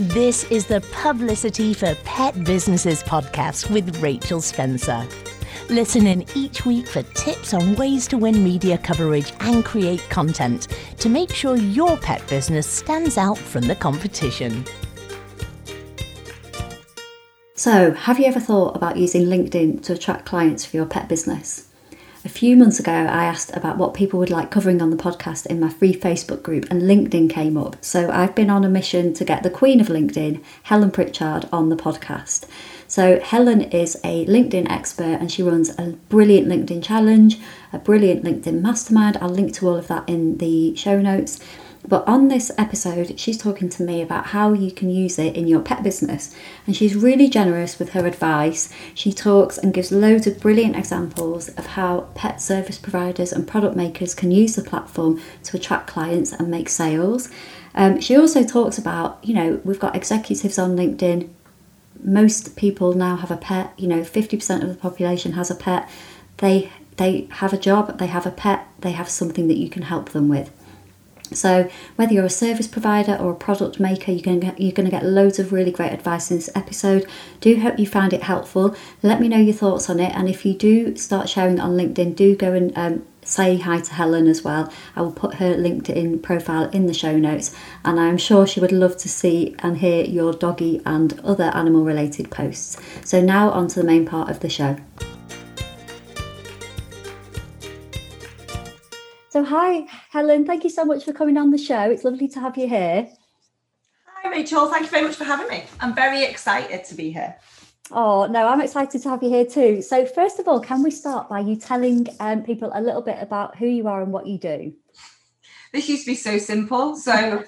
This is the Publicity for Pet Businesses podcast with Rachel Spencer. Listen in each week for tips on ways to win media coverage and create content to make sure your pet business stands out from the competition. So, have you ever thought about using LinkedIn to attract clients for your pet business? A few months ago, I asked about what people would like covering on the podcast in my free Facebook group, and LinkedIn came up. So I've been on a mission to get the queen of LinkedIn, Helen Pritchard, on the podcast. So Helen is a LinkedIn expert and she runs a brilliant LinkedIn challenge, a brilliant LinkedIn mastermind. I'll link to all of that in the show notes. But on this episode, she's talking to me about how you can use it in your pet business. And she's really generous with her advice. She talks and gives loads of brilliant examples of how pet service providers and product makers can use the platform to attract clients and make sales. Um, she also talks about, you know, we've got executives on LinkedIn. Most people now have a pet, you know, 50% of the population has a pet. They they have a job, they have a pet, they have something that you can help them with. So whether you're a service provider or a product maker, you're going, to get, you're going to get loads of really great advice in this episode. Do hope you found it helpful. Let me know your thoughts on it, and if you do start sharing on LinkedIn, do go and um, say hi to Helen as well. I will put her LinkedIn profile in the show notes, and I'm sure she would love to see and hear your doggy and other animal related posts. So now on to the main part of the show. So, hi, Helen. Thank you so much for coming on the show. It's lovely to have you here. Hi, Rachel. Thank you very much for having me. I'm very excited to be here. Oh, no, I'm excited to have you here too. So, first of all, can we start by you telling um, people a little bit about who you are and what you do? This used to be so simple. So,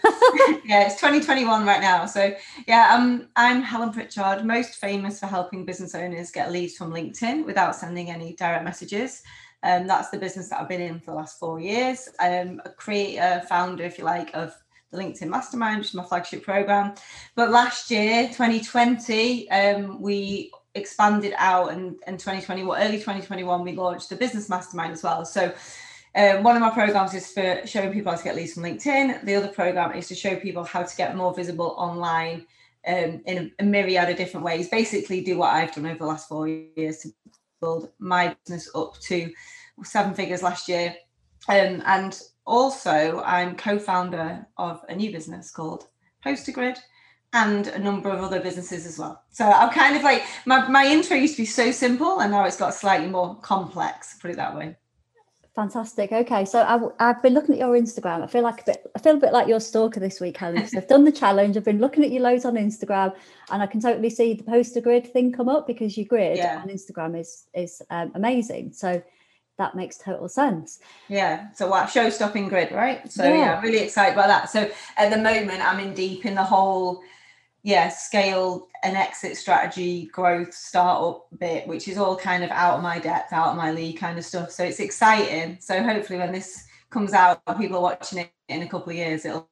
yeah, it's 2021 right now. So, yeah, um, I'm Helen Pritchard, most famous for helping business owners get leads from LinkedIn without sending any direct messages. Um, that's the business that I've been in for the last four years. I'm a creator, founder, if you like, of the LinkedIn Mastermind, which is my flagship program. But last year, 2020, um, we expanded out and, and 2020, well, early 2021, we launched the Business Mastermind as well. So um, one of my programs is for showing people how to get leads from LinkedIn. The other program is to show people how to get more visible online um, in a, a, myriad of different ways. Basically, do what I've done over the last four years to build my business up to seven figures last year. Um, and also, I'm co founder of a new business called Postergrid and a number of other businesses as well. So I'm kind of like, my, my intro used to be so simple and now it's got slightly more complex, put it that way. Fantastic. Okay, so I, have been looking at your Instagram. I feel like a bit. I feel a bit like your stalker this week, Helen. I've done the challenge. I've been looking at you loads on Instagram, and I can totally see the poster grid thing come up because your grid yeah. on Instagram is is um, amazing. So that makes total sense. Yeah. So what show stopping grid, right? So yeah. yeah, really excited about that. So at the moment, I'm in deep in the whole yeah scale and exit strategy growth startup bit which is all kind of out of my depth out of my league kind of stuff. So it's exciting. So hopefully when this comes out people are watching it in a couple of years it'll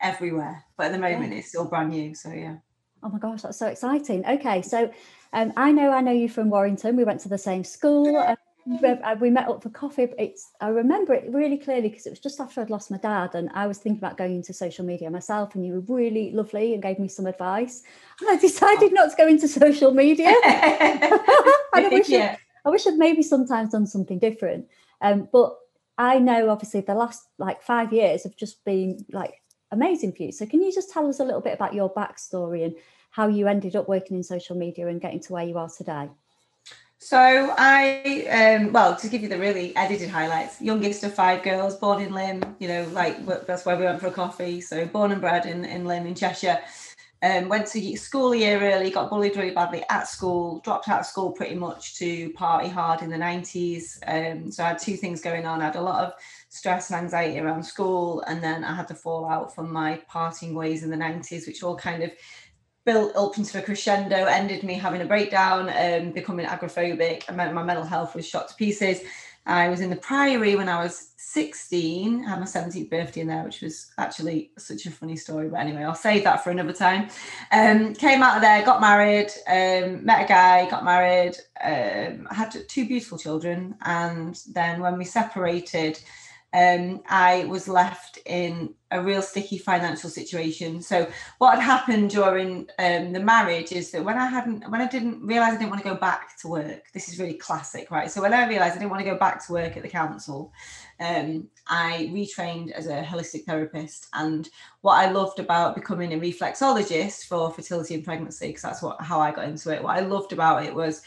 everywhere. But at the moment yeah. it's still brand new so yeah. Oh my gosh that's so exciting. Okay so um, i know i know you from warrington. We went to the same school uh, we met up for coffee. It's I remember it really clearly because it was just after I'd lost my dad, and I was thinking about going into social media myself. And you were really lovely and gave me some advice. And I decided not to go into social media. I wish yeah. I'd, I wish I'd maybe sometimes done something different. Um, but I know obviously the last like five years have just been like amazing for you. So can you just tell us a little bit about your backstory and how you ended up working in social media and getting to where you are today? So I, um, well, to give you the really edited highlights, youngest of five girls, born in Lymm, you know, like that's where we went for a coffee. So born and bred in, in Lymm in Cheshire. Um, went to school a year early, got bullied really badly at school, dropped out of school pretty much to party hard in the 90s. Um, so I had two things going on. I had a lot of stress and anxiety around school, and then I had the fallout from my parting ways in the 90s, which all kind of built up into a crescendo, ended me having a breakdown, um, becoming agoraphobic. Meant my mental health was shot to pieces. I was in the Priory when I was 16. I had my 17th birthday in there, which was actually such a funny story. But anyway, I'll save that for another time. Um, came out of there, got married, um, met a guy, got married, um, had two beautiful children. And then when we separated, um, I was left in a real sticky financial situation. So what had happened during um, the marriage is that when I hadn't, when I didn't realize I didn't want to go back to work, this is really classic, right? So when I realized I didn't want to go back to work at the council, um, I retrained as a holistic therapist. And what I loved about becoming a reflexologist for fertility and pregnancy, because that's what how I got into it. What I loved about it was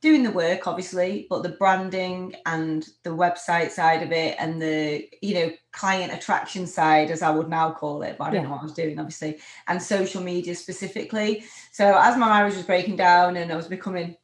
doing the work obviously but the branding and the website side of it and the you know client attraction side as i would now call it but i don't yeah. know what i was doing obviously and social media specifically so as my marriage was breaking down and i was becoming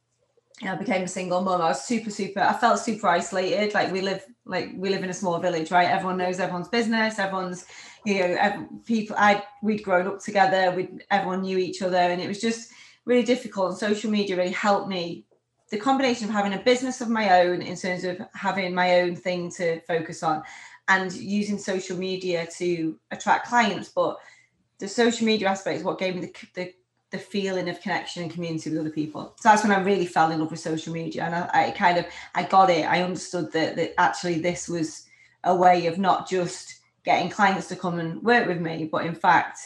I became a single mom. I was super, super. I felt super isolated. Like we live, like we live in a small village, right? Everyone knows everyone's business. Everyone's, you know, every, people. I we'd grown up together. We everyone knew each other, and it was just really difficult. And social media really helped me the combination of having a business of my own in terms of having my own thing to focus on and using social media to attract clients. But the social media aspect is what gave me the, the, the feeling of connection and community with other people. So that's when i really fell in love with social media and i, I kind of i got it. I understood that, that actually this was a way of not just getting clients to come and work with me but in fact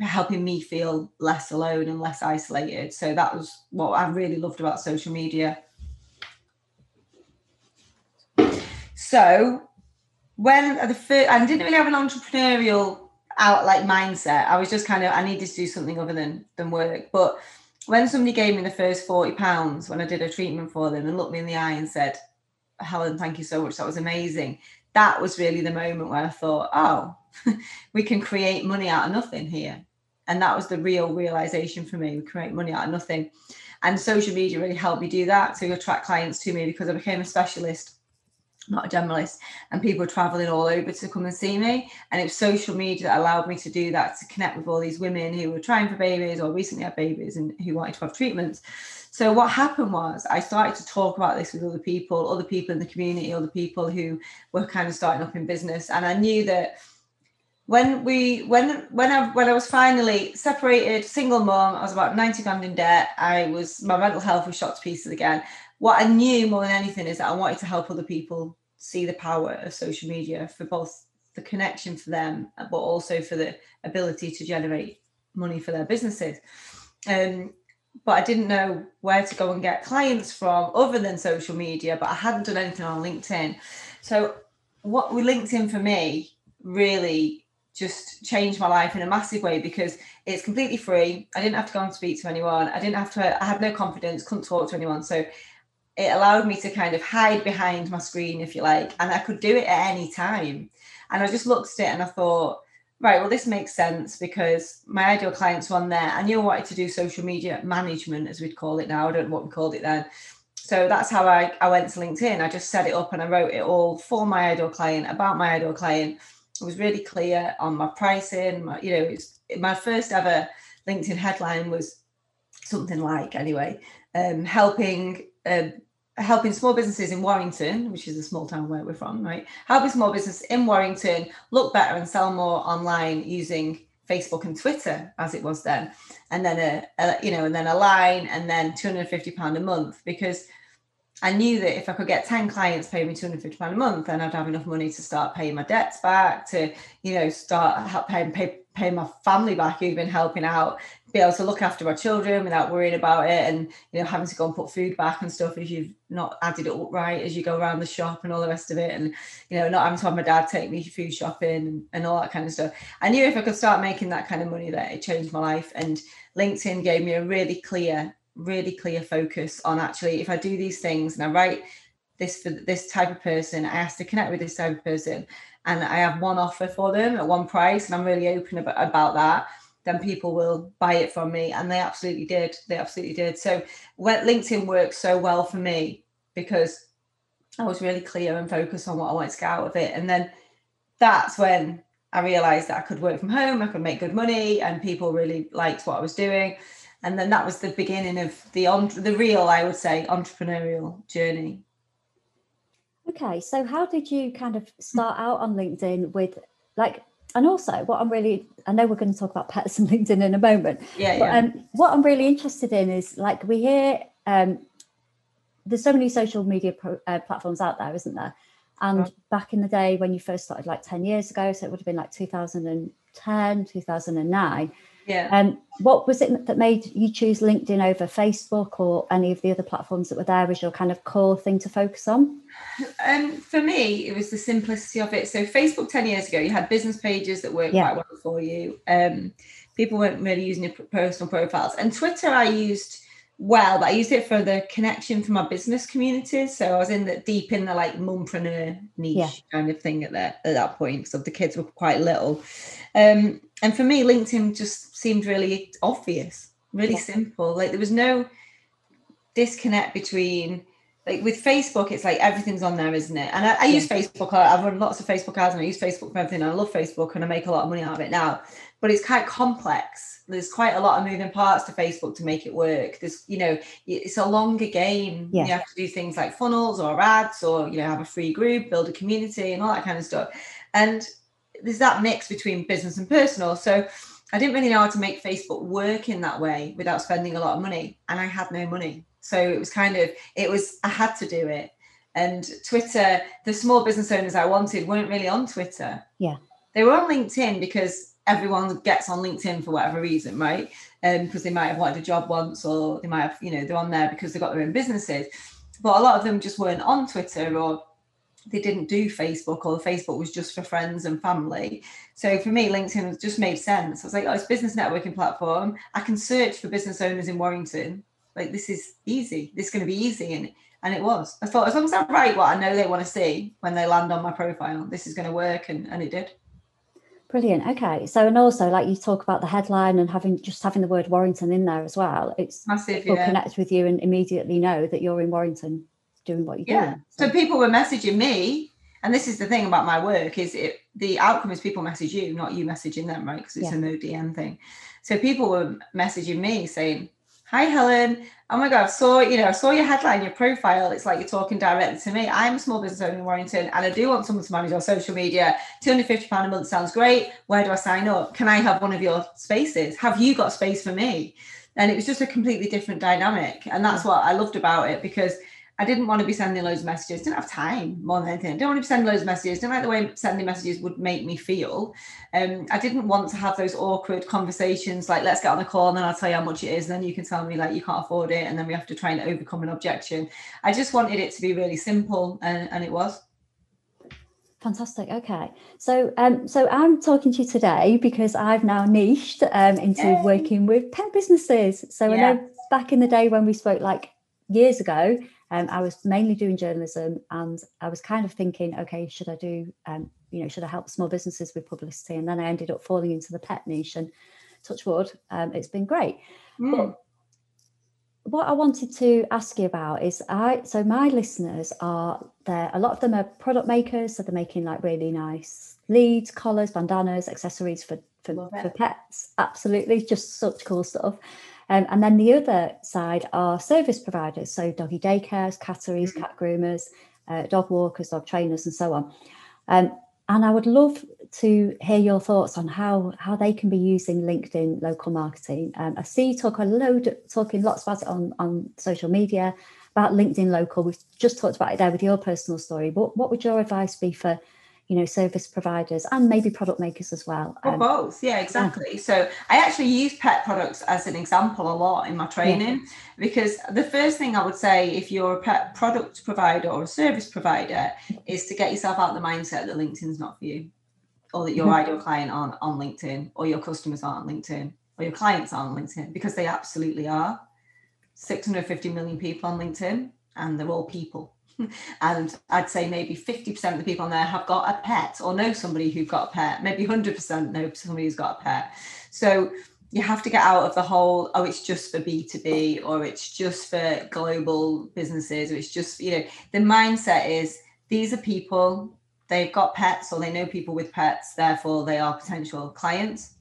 helping me feel less alone and less isolated. So that was what I really loved about social media. So when the first, I didn't really have an entrepreneurial out like mindset. I was just kind of I needed to do something other than than work. But when somebody gave me the first forty pounds when I did a treatment for them and looked me in the eye and said, "Helen, thank you so much. That was amazing." That was really the moment where I thought, "Oh, we can create money out of nothing here." And that was the real realization for me. We create money out of nothing. And social media really helped me do that to attract clients to me because I became a specialist, not a generalist. And people were traveling all over to come and see me. And it was social media that allowed me to do that, to connect with all these women who were trying for babies or recently had babies and who wanted to have treatments. So what happened was I started to talk about this with other people, other people in the community, other people who were kind of starting up in business. And I knew that when we when when I when I was finally separated, single mom, I was about 90 grand in debt. I was my mental health was shot to pieces again. What I knew more than anything is that I wanted to help other people see the power of social media for both the connection for them, but also for the ability to generate money for their businesses. Um, but I didn't know where to go and get clients from other than social media, but I hadn't done anything on LinkedIn. So what with LinkedIn for me really just changed my life in a massive way because it's completely free. I didn't have to go and speak to anyone. I didn't have to, I had no confidence, couldn't talk to anyone. So it allowed me to kind of hide behind my screen, if you like, and I could do it at any time. And I just looked at it and I thought, right, well, this makes sense because my ideal clients were on there. I knew I wanted to do social media management, as we'd call it now. I don't know what we called it then. So that's how I, I went to LinkedIn. I just set it up and I wrote it all for my ideal client, about my ideal client I was really clear on my pricing. My, you know, it's my first ever LinkedIn headline was something like anyway, um, helping uh, helping small businesses in Warrington, which is a small town where we're from, right? Helping small business in Warrington look better and sell more online using Facebook and Twitter as it was then, and then a, a you know, and then a line, and then two hundred and fifty pound a month because I knew that if I could get 10 clients paying me £250 a month, then I'd have enough money to start paying my debts back, to, you know, start help paying, pay, paying my family back been helping out, be able to look after my children without worrying about it and, you know, having to go and put food back and stuff if you've not added it up right as you go around the shop and all the rest of it. And, you know, not having to have my dad take me food shopping and all that kind of stuff. I knew if I could start making that kind of money that it changed my life. And LinkedIn gave me a really clear really clear focus on actually if I do these things and I write this for this type of person, I ask to connect with this type of person, and I have one offer for them at one price, and I'm really open about, about that, then people will buy it from me. And they absolutely did. They absolutely did. So LinkedIn works so well for me because I was really clear and focused on what I wanted to get out of it. And then that's when I realized that I could work from home, I could make good money, and people really liked what I was doing and then that was the beginning of the on the real i would say entrepreneurial journey okay so how did you kind of start out on linkedin with like and also what i'm really i know we're going to talk about pets and linkedin in a moment yeah, but, yeah. Um, what i'm really interested in is like we hear um, there's so many social media pro, uh, platforms out there isn't there And back in the day when you first started, like 10 years ago, so it would have been like 2010, 2009. Yeah. Um, what was it that made you choose LinkedIn over Facebook or any of the other platforms that were there as your kind of core thing to focus on? Um, for me, it was the simplicity of it. So Facebook 10 years ago, you had business pages that worked Yeah. quite well for you. Um, people weren't really using your personal profiles. And Twitter, I used well, but I used it for the connection for my business communities. So I was in the deep in the like mumpreneur niche Yeah. kind of thing at that at that point. So the kids were quite little. Um, and for me, LinkedIn just seemed really obvious, really Yeah. simple. Like there was no disconnect between like with Facebook, it's like everything's on there, isn't it? And I, I use Facebook. I've run lots of Facebook ads and I use Facebook for everything. I love Facebook and I make a lot of money out of it now. But it's quite complex. There's quite a lot of moving parts to Facebook to make it work. There's, you know, it's a longer game. Yeah. You have to do things like funnels or ads or, you know, have a free group, build a community and all that kind of stuff. And there's that mix between business and personal. So I didn't really know how to make Facebook work in that way without spending a lot of money. And I had no money. So it was kind of, it was, I had to do it. And Twitter, the small business owners I wanted weren't really on Twitter. Yeah. They were on LinkedIn because everyone gets on LinkedIn for whatever reason, right? Um, because they might have wanted a job once or they might have, you know, they're on there because they've got their own businesses. But a lot of them just weren't on Twitter or they didn't do Facebook or Facebook was just for friends and family. So for me, LinkedIn just made sense. I was like, oh, it's a business networking platform. I can search for business owners in Warrington. Like this is easy. This is going to be easy. And and it was. I thought as long as I write what I know they want to see when they land on my profile, this is going to work. And, and it did. Brilliant. Okay. So, and also, like you talk about the headline and having just having the word Warrington in there as well. It's Massive. people Yeah. connect with you and immediately know that you're in Warrington doing what you're Yeah. doing. So people were messaging me. And this is the thing about my work is it the outcome is people message you, not you messaging them, right? Because it's Yeah. a no DM thing. So people were messaging me saying, Hi Helen. Oh my god, I saw, you know, I saw your headline, your profile. It's like you're talking directly to me. I'm a small business owner in Warrington and I do want someone to manage our social media. £250 a month sounds great. Where do I sign up? Can I have one of your spaces? Have you got space for me? And it was just a completely different dynamic. And that's mm. what I loved about it because I didn't want to be sending loads of messages. Didn't have time more than anything. I didn't want to be sending loads of messages. Didn't like the way sending messages would make me feel. Um, I didn't want to have those awkward conversations like let's get on a call and then I'll tell you how much it is. And then you can tell me like you can't afford it, and then we have to try and overcome an objection. I just wanted it to be really simple, and, and it was. Fantastic. Okay. So, um, so I'm talking to you today because I've now niched um, into Yay. working with pet businesses. So I know back in the day when we spoke like years ago, um, I was mainly doing journalism, and I was kind of thinking, okay, should I do, um, you know, should I help small businesses with publicity? And then I ended up falling into the pet niche, and touch wood, um, it's been great. Mm. what I wanted to ask you about is I so my listeners are there a lot of them are product makers so they're making like really nice leads collars bandanas accessories for for, for pets absolutely just such cool stuff um, and then the other side are service providers so doggy daycares catteries Mhm. cat groomers uh, dog walkers dog trainers and so on um, and I would love to hear your thoughts on how how they can be using LinkedIn local marketing. Um, I see you talk a load, talking lots about it on on social media about LinkedIn local. We've just talked about it there with your personal story. But what would your advice be for, you know, service providers and maybe product makers as well? Or Um, both, yeah, exactly. So I actually use pet products as an example a lot in my training because the first thing I would say if you're a pet product provider or a service provider is to get yourself out of the mindset that LinkedIn's not for you, or that your Mhm. ideal client aren't on LinkedIn, or your customers aren't on LinkedIn, or your clients aren't on LinkedIn because they absolutely are. 650 million people on LinkedIn, and they're all people. and I'd say maybe 50% of the people on there have got a pet or know somebody who's got a pet. Maybe 100% know somebody who's got a pet. So you have to get out of the whole, oh, it's just for B2B or it's just for global businesses or it's just, you know, the mindset is these are people, they've got pets or they know people with pets, therefore they are potential clients.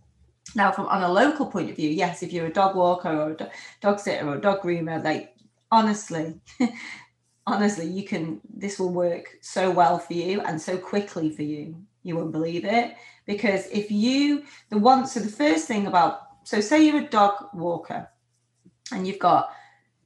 Now, from on a local point of view, yes, if you're a dog walker or a dog sitter or a dog groomer, like honestly, honestly, you can this will work so well for you and so quickly for you. You won't believe it. Because if you the one so the first thing about so say you're a dog walker and you've got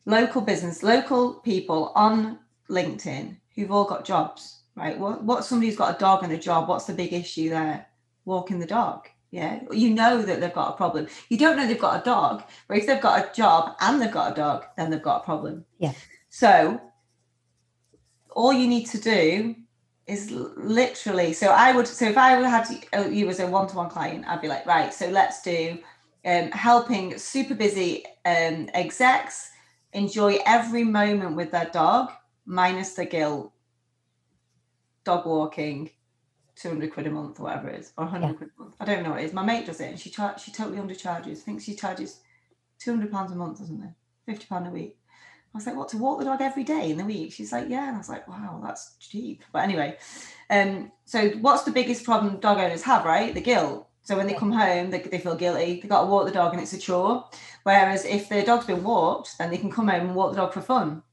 local business, local people on LinkedIn who've all got jobs. right? What what somebody's got a dog and a job, what's the big issue there? Walking the dog. Yeah. You know that they've got a problem. You don't know they've got a dog, but if they've got a job and they've got a dog, then they've got a problem. Yeah. So all you need to do is literally so i would so if i had you as a one-to-one client i'd be like right so let's do um, helping super busy um, execs enjoy every moment with their dog minus the guilt dog walking 200 quid a month or whatever it is or 100 yeah. quid a month i don't know what it is my mate does it and she char- she totally undercharges i think she charges 200 pounds a month or something 50 pound a week I was like, what, to walk the dog every day in the week? She's like, yeah. And I was like, wow, that's cheap. But anyway, um, so what's the biggest problem dog owners have, right? The guilt. So when they come home, they, they feel guilty. They've got to walk the dog and it's a chore. Whereas if the dog's been walked, then they can come home and walk the dog for fun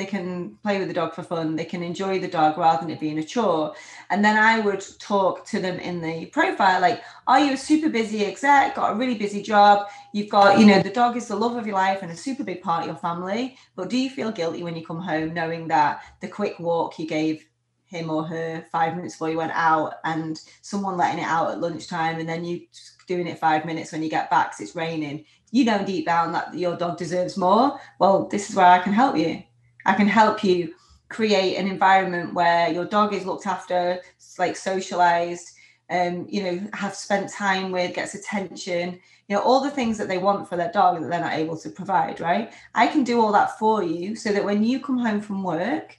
they can play with the dog for fun they can enjoy the dog rather than it being a chore. And then i would talk to them in the profile like are you a super busy exec? Got a really busy job? You've got you know the dog is the love of your life and a super big part of your family but do you feel guilty when you come home knowing that the quick walk you gave him or her five minutes before you went out and someone letting it out at lunchtime and then you doing it five minutes when you get back because it's raining you know deep down that your dog deserves more? Well this is where i can help you I can help you create an environment where your dog is looked after, like socialized, um, you know, have spent time with, gets attention, you know, all the things that they want for their dog that they're not able to provide, right? I can do all that for you so that when you come home from work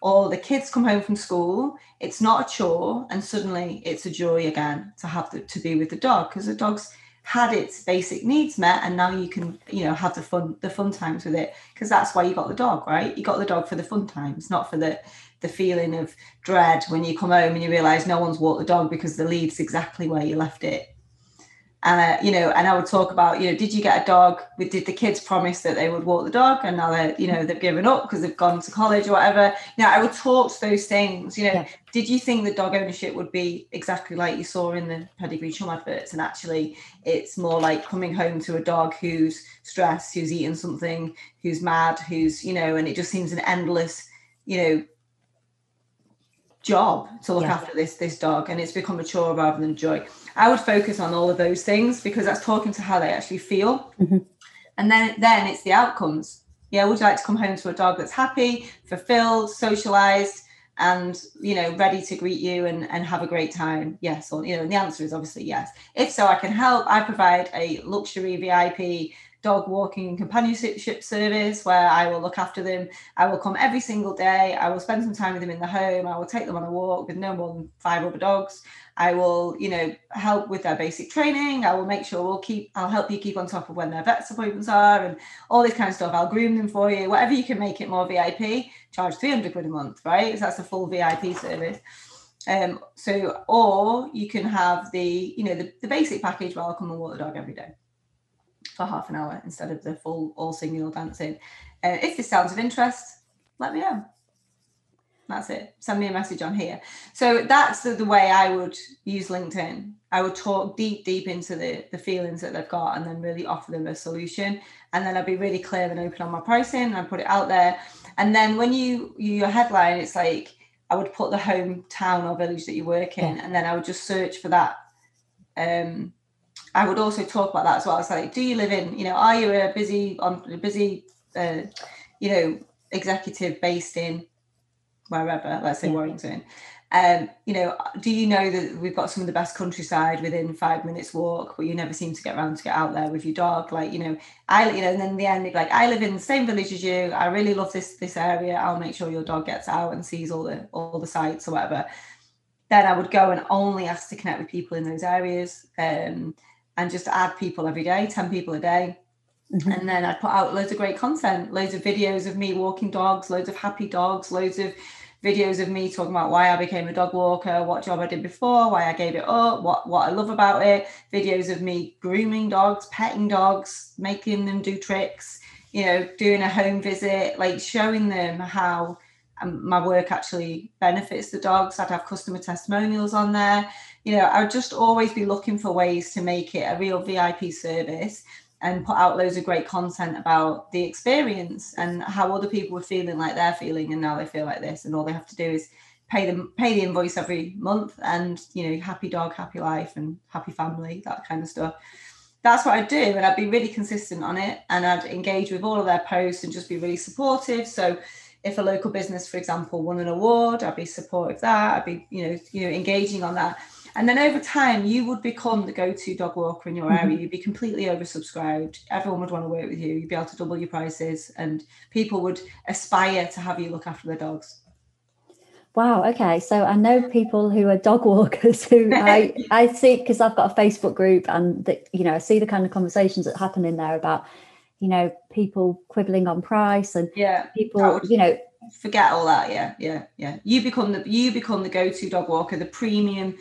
or the kids come home from school, it's not a chore and suddenly it's a joy again to have the, to be with the dog because the dog's had its basic needs met and now you can you know have the fun the fun times with it. Because that's why you got the dog right? You got the dog for the fun times not for the the feeling of dread when you come home and you realize no one's walked the dog because the lead's exactly where you left it and uh, you know and i would talk about you know did you get a dog? Did the kids promise that they would walk the dog? And now they're you know they've given up because they've gone to college or whatever. You know i would talk to those things you know. Yeah. did you think the dog ownership would be exactly like you saw in the pedigree chum adverts? And actually it's more like coming home to a dog who's stressed who's eaten something who's mad who's you know and it just seems an endless you know job to look yeah. after this this dog. And it's become a chore rather than joy i would focus on all of those things because that's talking to how they actually feel mm-hmm. and then then it's the outcomes yeah would you like to come home to a dog that's happy fulfilled socialized and you know ready to greet you and, and have a great time yes or you know the answer is obviously yes if so i can help i provide a luxury vip dog walking companionship service where I will look after them. I will come every single day. I will spend some time with them in the home. I will take them on a walk with no more than five other dogs. I will, you know, help with their basic training. I will make sure we'll keep, I'll help you keep on top of when their vets appointments are and all this kind of stuff. I'll groom them for you. Whatever you can make it more VIP, charge 300 quid a month, right? So that's a full VIP service. Um, so, or you can have the, you know, the, the basic package where I'll come and walk the dog every day for half an hour instead of the full all singing or dancing. Uh, if this sounds of interest, let me know. That's it. Send me a message on here. So that's the, the way I would use LinkedIn. I would talk deep, deep into the, the feelings that they've got and then really offer them a solution. And then I'd be really clear and open on my pricing and I'd put it out there. And then when you, you your headline, it's like I would put the hometown or village that you work in, yeah. and then I would just search for that um, I would also talk about that as well. It's like, do you live in, you know, are you a busy on a busy, uh, you know, executive based in wherever, let's say yeah. Warrington? Um, you know, do you know that we've got some of the best countryside within five minutes walk, but you never seem to get around to get out there with your dog? Like, you know, I, you know, and then in the end, like, I live in the same village as you. I really love this this area. I'll make sure your dog gets out and sees all the all the sights or whatever. Then I would go and only ask to connect with people in those areas. Um, and just add people every day, 10 people a day. Mm-hmm. And then I'd put out loads of great content, loads of videos of me walking dogs, loads of happy dogs, loads of videos of me talking about why I became a dog walker, what job I did before, why I gave it up, what, what I love about it, videos of me grooming dogs, petting dogs, making them do tricks, you know, doing a home visit, like showing them how um, my work actually benefits the dogs. I'd have customer testimonials on there you know, I would just always be looking for ways to make it a real VIP service and put out loads of great content about the experience and how other people were feeling like they're feeling and now they feel like this. And all they have to do is pay them pay the invoice every month and you know happy dog happy life and happy family that kind of stuff. That's what i'd do and i'd be really consistent on it and i'd engage with all of their posts and just be really supportive. So if a local business for example won an award i'd be supportive of that. I'd be you know you know engaging on that and then over time, you would become the go to dog walker in your area. Mm-hmm. You'd be completely oversubscribed. Everyone would want to work with you. You'd be able to double your prices, and people would aspire to have you look after their dogs. Wow. Okay. So I know people who are dog walkers who I, I see because I've got a Facebook group and that you know I see the kind of conversations that happen in there about you know people quibbling on price and yeah people you know forget all that yeah yeah yeah you become the you become the go-to dog walker the premium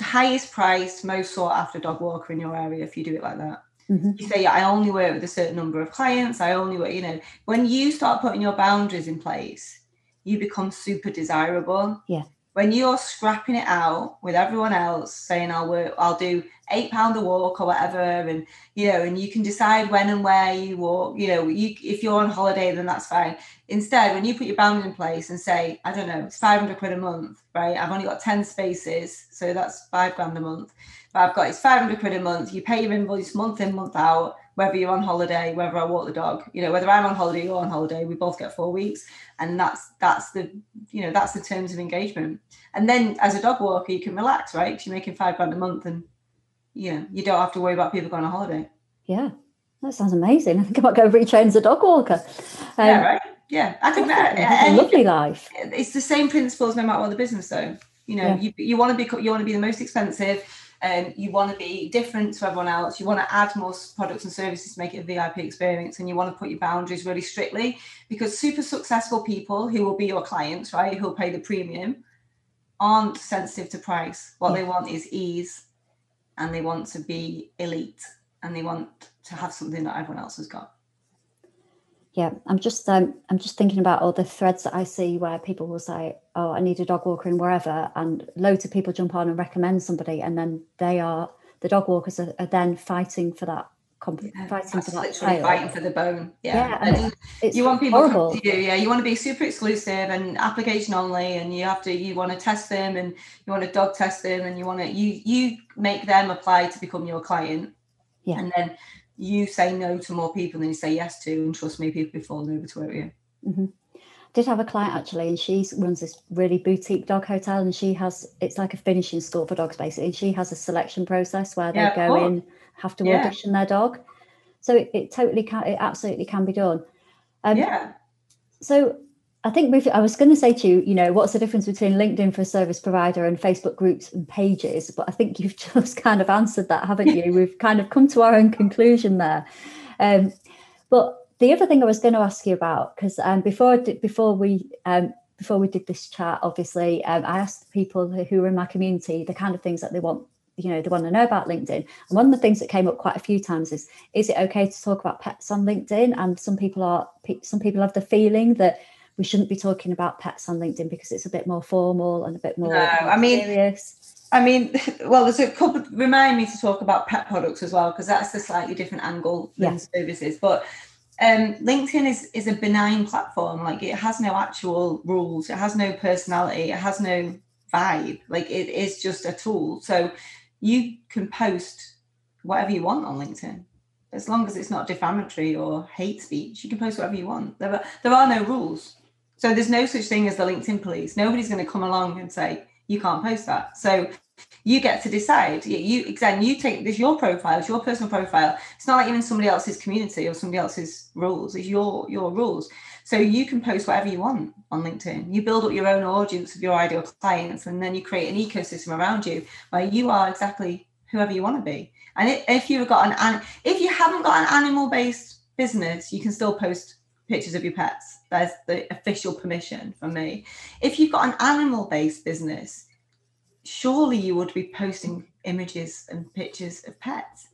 highest priced, most sought after dog walker in your area if you do it like that. Mm-hmm. You say, I only work with a certain number of clients. I only work, you know, when you start putting your boundaries in place, you become super desirable. Yeah when you're scrapping it out with everyone else saying I'll work, I'll do eight pound a walk or whatever, and you know, and you can decide when and where you walk. You know, you if you're on holiday, then that's fine. Instead, when you put your boundary in place and say, I don't know, it's five hundred quid a month, right? I've only got ten spaces, so that's five grand a month. But I've got it's five hundred quid a month. You pay your invoice month in, month out whether you're on holiday, whether I walk the dog, you know, whether I'm on holiday or on holiday, we both get four weeks. And that's that's the you know, that's the terms of engagement. And then as a dog walker, you can relax, right? You're making five grand a month and know, you don't have to worry about people going on holiday. Yeah. That sounds amazing. I think I might go retrain as a dog walker. Um, yeah, right. Yeah. I think that a lovely life. It's the same principles no matter what the business though. You know, yeah. you, you want to be you want to be the most expensive um, you want to be different to everyone else. You want to add more products and services to make it a VIP experience, and you want to put your boundaries really strictly because super successful people who will be your clients, right, who'll pay the premium, aren't sensitive to price. What yeah. they want is ease, and they want to be elite, and they want to have something that everyone else has got. Yeah i'm just um, i'm just thinking about all the threads that i see where people will say oh i need a dog walker in wherever and loads of people jump on and recommend somebody and then they are the dog walkers are, are then fighting for that comp- yeah, fighting for that fighting for the bone yeah, yeah it's, you want people horrible. to you yeah you want to be super exclusive and application only and you have to you want to test them and you want to dog test them and you want to you you make them apply to become your client yeah and then you say no to more people than you say yes to, and trust me, people be falling over to you. Mm-hmm. Did have a client actually, and she runs this really boutique dog hotel, and she has it's like a finishing school for dogs basically. And she has a selection process where they yeah, go in, have to yeah. audition their dog. So it, it, totally can, it absolutely can be done. Um, yeah. So I think I was going to say to you, you know, what's the difference between LinkedIn for a service provider and Facebook groups and pages? But I think you've just kind of answered that, haven't you? we've kind of come to our own conclusion there. Um, but the other thing I was going to ask you about, because um, before before we um, before we did this chat, obviously, um, I asked people who are in my community the kind of things that they want you know they want to know about linkedin and one of the things that came up quite a few times is is it okay to talk about pets on linkedin and some people are some people have the feeling that we shouldn't be talking about pets on LinkedIn because it's a bit more formal and a bit more. No, I mean, serious. I mean, well, there's a couple. Remind me to talk about pet products as well because that's the slightly different angle than yeah. services. But um, LinkedIn is is a benign platform. Like it has no actual rules. It has no personality. It has no vibe. Like it is just a tool. So you can post whatever you want on LinkedIn as long as it's not defamatory or hate speech. You can post whatever you want. There are there are no rules. So there's no such thing as the LinkedIn police. Nobody's going to come along and say you can't post that. So you get to decide. You again, you take this your profile, it's your personal profile. It's not like you're in somebody else's community or somebody else's rules. It's your your rules. So you can post whatever you want on LinkedIn. You build up your own audience of your ideal clients, and then you create an ecosystem around you where you are exactly whoever you want to be. And if you've got an if you haven't got an animal based business, you can still post pictures of your pets. There's the official permission from me. If you've got an animal based business, surely you would be posting images and pictures of pets.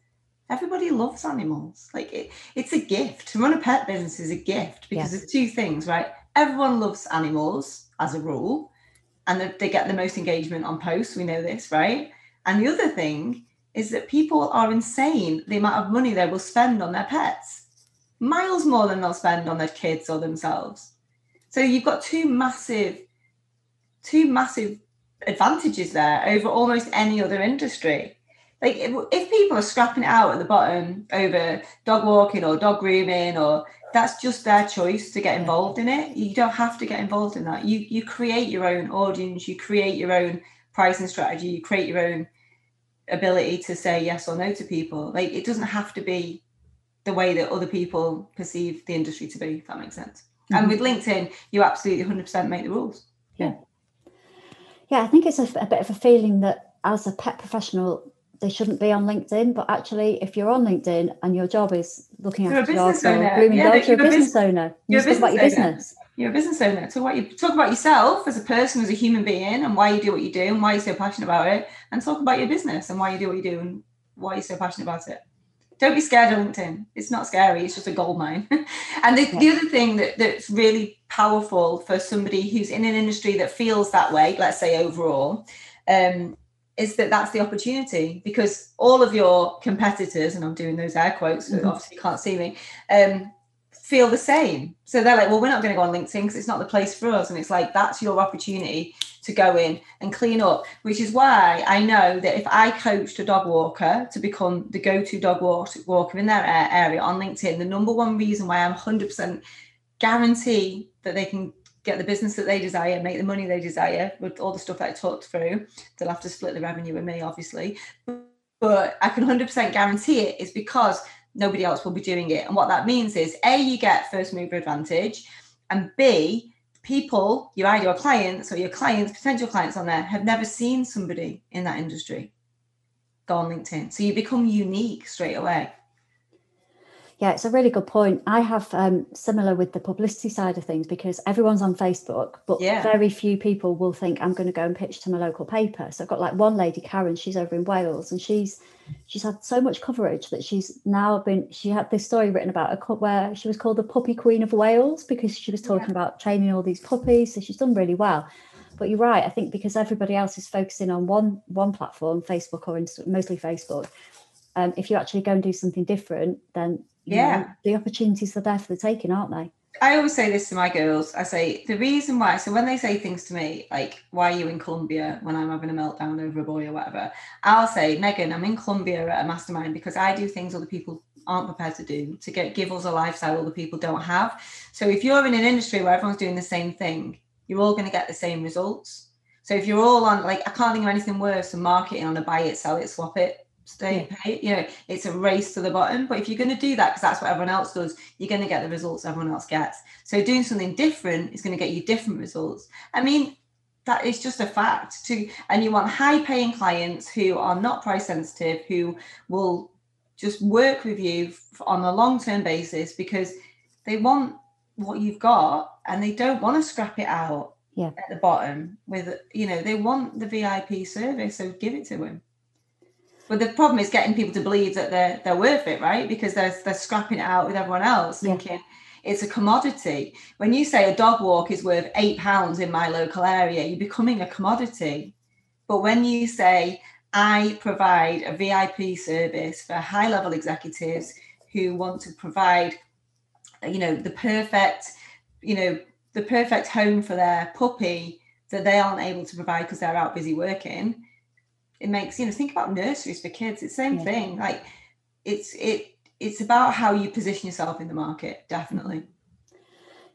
Everybody loves animals. Like it, it's a gift. To run a pet business is a gift because yes. there's two things, right? Everyone loves animals as a rule, and they get the most engagement on posts. We know this, right? And the other thing is that people are insane the amount of money they will spend on their pets miles more than they'll spend on their kids or themselves. So you've got two massive two massive advantages there over almost any other industry. Like if, if people are scrapping it out at the bottom over dog walking or dog grooming or that's just their choice to get involved in it. You don't have to get involved in that. You you create your own audience, you create your own pricing strategy, you create your own ability to say yes or no to people. Like it doesn't have to be the way that other people perceive the industry to be, if that makes sense. Mm-hmm. And with LinkedIn, you absolutely 100% make the rules. Yeah. Yeah, I think it's a, a bit of a feeling that as a pet professional, they shouldn't be on LinkedIn. But actually, if you're on LinkedIn and your job is looking you're after dogs or grooming yeah, dogs, you're, a business, owner. You you're talk about your business. You're a business owner. Talk about you talk about yourself as a person, as a human being, and why you do what you do, and why you're so passionate about it, and talk about your business and why you do what you do, and why you're so passionate about it. Don't be scared of LinkedIn. It's not scary. It's just a gold mine. and the, the other thing that, that's really powerful for somebody who's in an industry that feels that way, let's say overall, um, is that that's the opportunity because all of your competitors, and I'm doing those air quotes, mm-hmm. obviously you can't see me, um, feel the same. So they're like, well, we're not going to go on LinkedIn because it's not the place for us. And it's like, that's your opportunity to go in and clean up, which is why I know that if I coached a dog walker to become the go to dog walker in their area on LinkedIn, the number one reason why I'm 100% guarantee that they can get the business that they desire, make the money they desire with all the stuff that I talked through. They'll have to split the revenue with me, obviously. But I can 100% guarantee it is because nobody else will be doing it. And what that means is A, you get first mover advantage, and B, people, your ideal clients or your clients, potential clients on there, have never seen somebody in that industry go on LinkedIn. So you become unique straight away. Yeah, it's a really good point. I have um, similar with the publicity side of things because everyone's on Facebook, but yeah. very few people will think I'm going to go and pitch to my local paper. So I've got like one lady, Karen, she's over in Wales, and she's she's had so much coverage that she's now been. She had this story written about a where she was called the Puppy Queen of Wales because she was talking yeah. about training all these puppies. So she's done really well. But you're right. I think because everybody else is focusing on one one platform, Facebook or mostly Facebook. Um, if you actually go and do something different, then yeah know, the opportunities are there for the taking aren't they I always say this to my girls. I say the reason why. So when they say things to me like, "Why are you in Colombia?" when I'm having a meltdown over a boy or whatever, I'll say, "Megan, I'm in Colombia at a mastermind because I do things other people aren't prepared to do to get give us a lifestyle other people don't have." So if you're in an industry where everyone's doing the same thing, you're all going to get the same results. So if you're all on, like, I can't think of anything worse than marketing on a buy it, sell it, swap it stay paid. You know, it's a race to the bottom. But if you're going to do that, because that's what everyone else does, you're going to get the results everyone else gets. So doing something different is going to get you different results. I mean, that is just a fact too. And you want high paying clients who are not price sensitive, who will just work with you on a long term basis because they want what you've got and they don't want to scrap it out yeah. at the bottom with you know they want the vip service so give it to them but the problem is getting people to believe that they're they're worth it, right? Because they're they're scrapping it out with everyone else, yeah. thinking it's a commodity. When you say a dog walk is worth eight pounds in my local area, you're becoming a commodity. But when you say I provide a VIP service for high level executives who want to provide, you know, the perfect, you know, the perfect home for their puppy that they aren't able to provide because they're out busy working it makes you know think about nurseries for kids it's the same yeah. thing like it's it it's about how you position yourself in the market definitely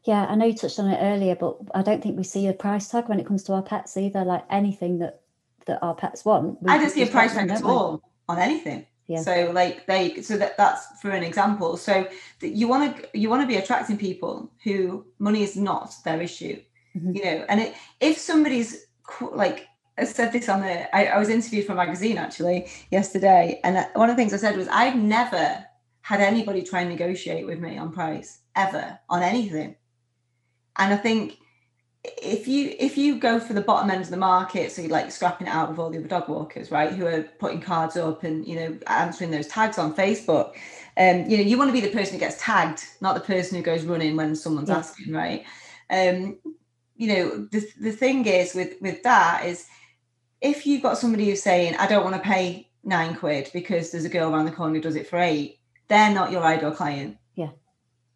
yeah i know you touched on it earlier but i don't think we see a price tag when it comes to our pets either like anything that that our pets want i don't see a price tag at all on anything yeah. So like they so that that's for an example. So that you want to you want to be attracting people who money is not their issue. Mm-hmm. You know, and it, if somebody's like I said this on the. I, I, was interviewed for a magazine actually yesterday, and one of the things I said was I've never had anybody try and negotiate with me on price ever on anything, and I think if you if you go for the bottom end of the market, so you're like scrapping it out with all the other dog walkers, right, who are putting cards up and you know answering those tags on Facebook, um, you know you want to be the person who gets tagged, not the person who goes running when someone's yeah. asking, right? Um, you know the the thing is with with that is if you've got somebody who's saying, I don't want to pay nine quid because there's a girl around the corner who does it for eight, they're not your ideal client. Yeah.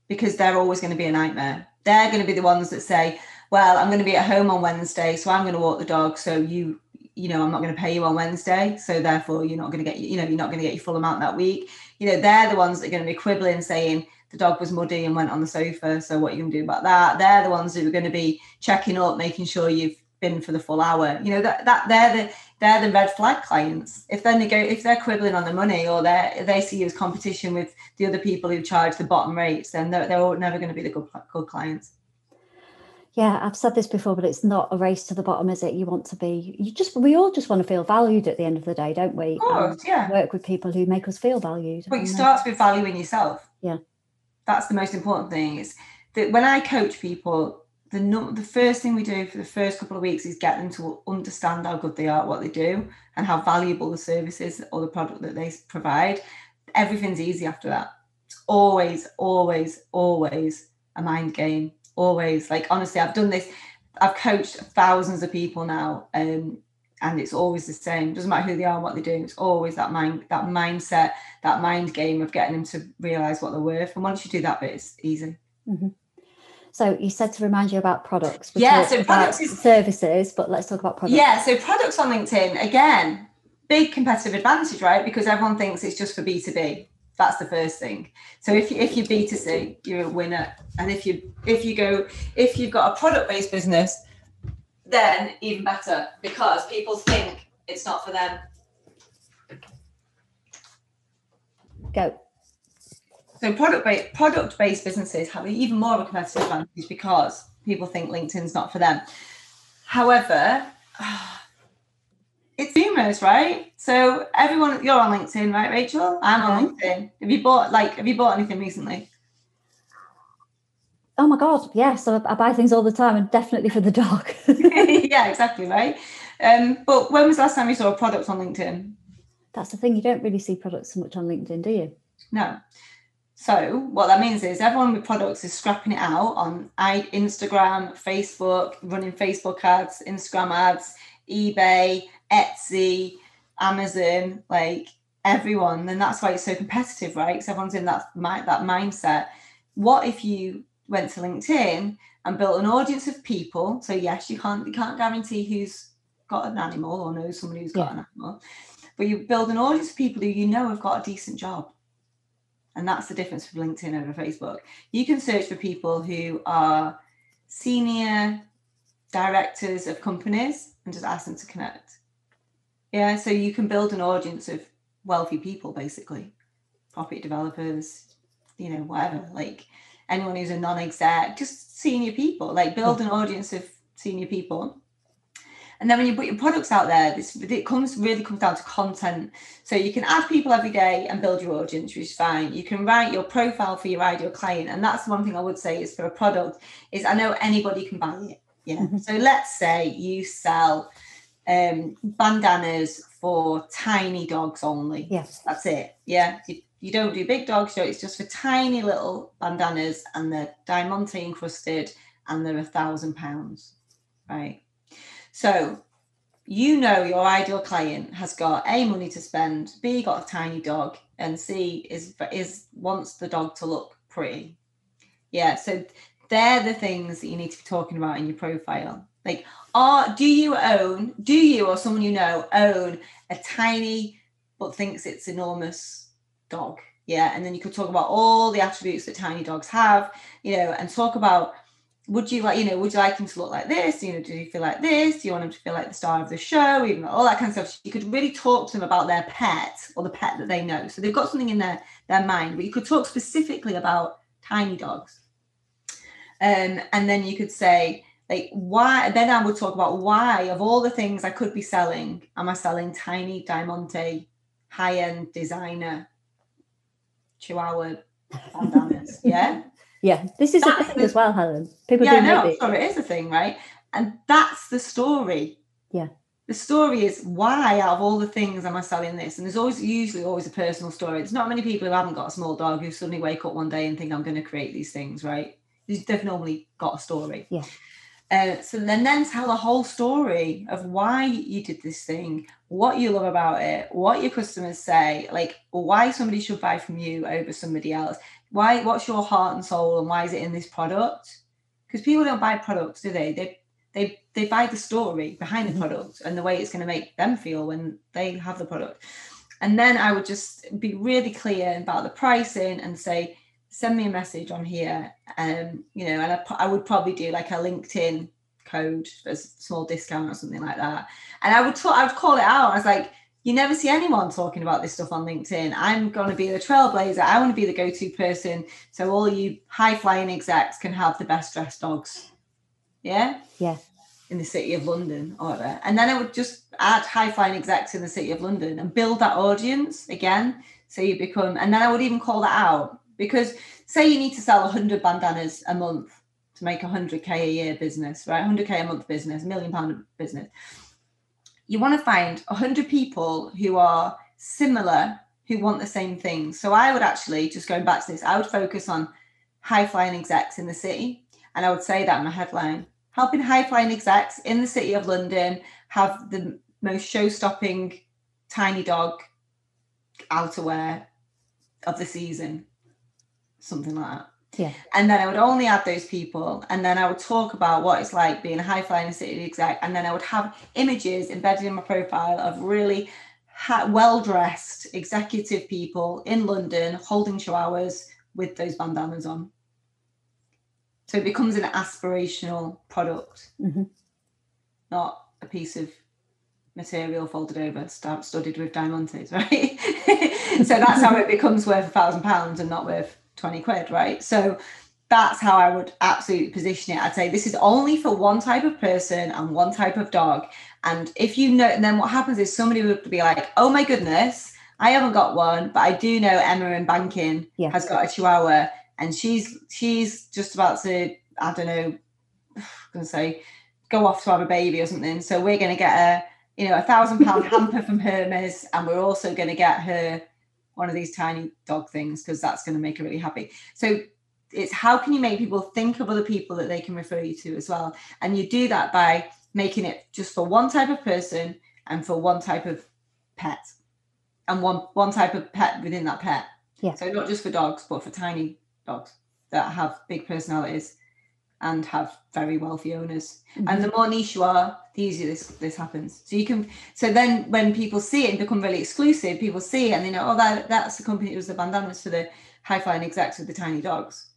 Because they're always going to be a nightmare. They're going to be the ones that say, well, I'm going to be at home on Wednesday, so I'm going to walk the dog. So you, you know, I'm not going to pay you on Wednesday, so therefore you're not going to get, you know, you're not going to get your full amount that week. You know, they're the ones that are going to be quibbling, saying the dog was muddy and went on the sofa. So what are you going to do about that? They're the ones who are going to be checking up, making sure you've been for the full hour. You know that that they're the they're the red flag clients. If they're nego- if they're quibbling on the money or they they see you as competition with the other people who charge the bottom rates, then they're, they're never going to be the good good clients. Yeah, I've said this before, but it's not a race to the bottom, is it? You want to be, you just, we all just want to feel valued at the end of the day, don't we? Of course, yeah. Work with people who make us feel valued. But it uh, starts with valuing yourself. Yeah. That's the most important thing. Is that when I coach people, the no, the first thing we do for the first couple of weeks is get them to understand how good they are at what they do and how valuable the services or the product that they provide. Everything's easy after that. It's always, always, always a mind game always like honestly i've done this i've coached thousands of people now um, and it's always the same doesn't matter who they are what they're doing it's always that mind that mindset that mind game of getting them to realize what they're worth and once you do that bit it's easy mm-hmm. So you said to remind you about products we yeah so products is, services but let's talk about products yeah so products on linkedin again big competitive advantage right because everyone thinks it's just for b2b that's the first thing. So if you, if you're B2C, you're a winner. And if you if you go if you've got a product based business, then even better because people think it's not for them. Go. So product based product based businesses have even more of a competitive advantage because people think LinkedIn's not for them. However, it's rumors, right? So everyone, you're on LinkedIn, right, Rachel? I'm on LinkedIn. Have you bought like? Have you bought anything recently? Oh my god, yes! I, I buy things all the time, and definitely for the dog. yeah, exactly right. Um, but when was the last time you saw a product on LinkedIn? That's the thing. You don't really see products so much on LinkedIn, do you? No. So what that means is everyone with products is scrapping it out on Instagram, Facebook, running Facebook ads, Instagram ads, eBay, Etsy, Amazon, like everyone. Then that's why it's so competitive, right? Because everyone's in that that mindset. What if you went to LinkedIn and built an audience of people? So yes, you can't you can't guarantee who's got an animal or knows someone who's got yeah. an animal, but you build an audience of people who you know have got a decent job. And that's the difference with LinkedIn over Facebook. You can search for people who are senior directors of companies and just ask them to connect. Yeah, so you can build an audience of wealthy people, basically, property developers, you know, whatever, like anyone who's a non-exec, just senior people, like build hmm. an audience of senior people. And then when you put your products out there, this it comes really comes down to content. So you can add people every day and build your audience, which is fine. You can write your profile for your ideal client, and that's one thing I would say is for a product is I know anybody can buy it. Yeah. Mm-hmm. So let's say you sell um, bandanas for tiny dogs only. Yes. That's it. Yeah. You, you don't do big dogs, so it's just for tiny little bandanas and they're diamante encrusted and they're a thousand pounds. Right. So you know your ideal client has got A money to spend, B got a tiny dog, and C is is wants the dog to look pretty. Yeah, so they're the things that you need to be talking about in your profile. Like, are do you own, do you or someone you know own a tiny but thinks it's enormous dog? Yeah. And then you could talk about all the attributes that tiny dogs have, you know, and talk about would you like, you know, would you like him to look like this? You know, do you feel like this? Do you want him to feel like the star of the show? Even all that kind of stuff. You could really talk to them about their pet or the pet that they know. So they've got something in their their mind, but you could talk specifically about tiny dogs. Um, and then you could say, like why then i would talk about why of all the things i could be selling am i selling tiny diamante high-end designer chihuahua bandanas yeah yeah this is that's a thing the, as well helen people yeah, do know it. Sorry, it is a thing right and that's the story yeah the story is why out of all the things am I selling this? And there's always usually always a personal story. There's not many people who haven't got a small dog who suddenly wake up one day and think I'm going to create these things, right? They've normally got a story. Yeah. Uh, so then, then tell the whole story of why you did this thing, what you love about it, what your customers say, like why somebody should buy from you over somebody else. Why? What's your heart and soul, and why is it in this product? because people don't buy products, do they? They they they buy the story behind the mm-hmm. product and the way it's going to make them feel when they have the product. And then I would just be really clear about the pricing and say, send me a message on here. Um, you know, and I, I would probably do like a LinkedIn code for a small discount or something like that. And I would talk, I would call it out. I was like, you never see anyone talking about this stuff on LinkedIn. I'm going to be the trailblazer. I want to be the go to person. So all you high flying execs can have the best dressed dogs. Yeah? Yeah. In the city of London or whatever. And then I would just add high flying execs in the city of London and build that audience again. So you become, and then I would even call that out because say you need to sell 100 bandanas a month to make 100k a year business, right? 100k a month business, million pound business. You want to find 100 people who are similar, who want the same thing So I would actually, just going back to this, I would focus on high flying execs in the city. And I would say that in my headline helping high flying execs in the city of London have the most show stopping tiny dog outerwear of the season, something like that. Yeah. And then I would only add those people. And then I would talk about what it's like being a high flying city exec. And then I would have images embedded in my profile of really ha- well dressed executive people in London holding chihuahuas with those bandanas on. So it becomes an aspirational product, mm-hmm. not a piece of material folded over, studded with diamantes, right? so that's how it becomes worth a thousand pounds and not worth 20 quid, right? So that's how I would absolutely position it. I'd say this is only for one type of person and one type of dog. And if you know, and then what happens is somebody would be like, oh my goodness, I haven't got one, but I do know Emma in banking yeah. has got a chihuahua and she's she's just about to, I don't know, I'm gonna say, go off to have a baby or something. So we're gonna get a, you know, a thousand pound hamper from Hermes, and we're also gonna get her one of these tiny dog things because that's going to make her really happy. So it's how can you make people think of other people that they can refer you to as well? And you do that by making it just for one type of person and for one type of pet and one one type of pet within that pet. Yeah. So not just for dogs, but for tiny dogs that have big personalities and have very wealthy owners. Mm-hmm. And the more niche you are, the easier this this happens. So you can so then when people see it and become really exclusive, people see it and they know, oh, that that's the company that was the bandanas for the high flying execs with the tiny dogs,